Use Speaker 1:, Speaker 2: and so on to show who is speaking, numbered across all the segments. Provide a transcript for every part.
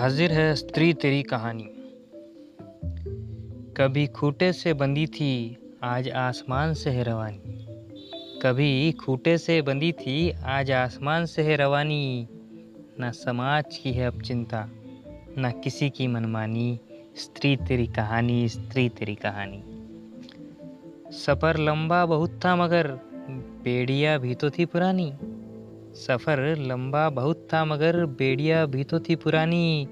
Speaker 1: हाजिर है स्त्री तेरी कहानी। कभी खूटे से बंधी थी आज आसमान से है रवानी। कभी खूटे से बंधी थी आज आसमान से है रवानी। न समाज की है अब चिंता, न किसी की मनमानी। स्त्री तेरी कहानी, स्त्री तेरी कहानी। सफ़र लंबा बहुत था मगर, बेड़िया भी तो थी पुरानी। सफ़र लंबा बहुत था, मगर बेड़िया भी तो थी पुरानी।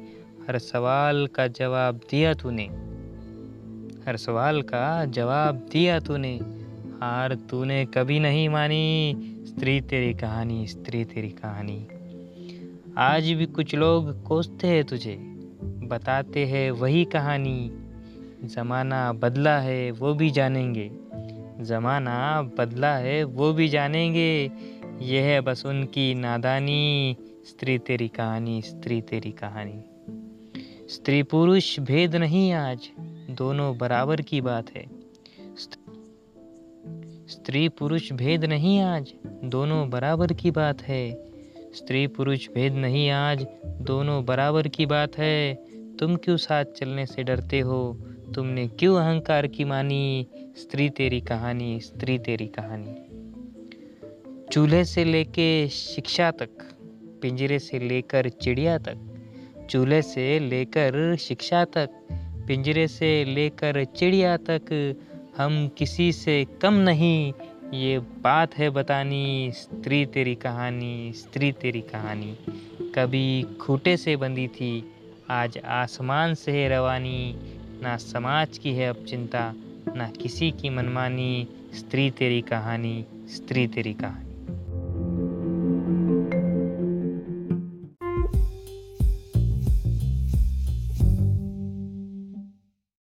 Speaker 1: हर सवाल का जवाब दिया तूने। हर सवाल का जवाब दिया तूने। हार तूने कभी नहीं मानी। स्त्री तेरी कहानी, स्त्री तेरी कहानी। आज भी कुछ लोग कोसते हैं तुझे, बताते हैं वही कहानी। ज़माना बदला है, वो भी जानेंगे। ज़माना बदला है, वो भी जानेंगे। यह है बस उनकी नादानी, स्त्री तेरी कहानी, स्त्री तेरी कहानी। स्त्री पुरुष भेद नहीं आज, दोनों बराबर की बात है। स्त्री पुरुष भेद नहीं आज, दोनों बराबर की बात है। स्त्री पुरुष भेद नहीं आज, दोनों बराबर की बात है। तुम क्यों साथ चलने से डरते हो? तुमने क्यों अहंकार की मानी? स्त्री तेरी कहानी, स्त्री तेरी कहानी। चूल्हे से लेके शिक्षा तक, पिंजरे से लेकर चिड़िया तक, चूल्हे से लेकर शिक्षा तक, पिंजरे से लेकर चिड़िया तक, हम किसी से कम नहीं। ये बात है बतानी, स्त्री तेरी कहानी, स्त्री तेरी कहानी। कभी खूटे से बंधी थी, आज आसमान से है रवानी। ना समाज की है अब चिंता, ना किसी की मनमानी। स्त्री तेरी कहानी, स्त्री तेरी कहानी।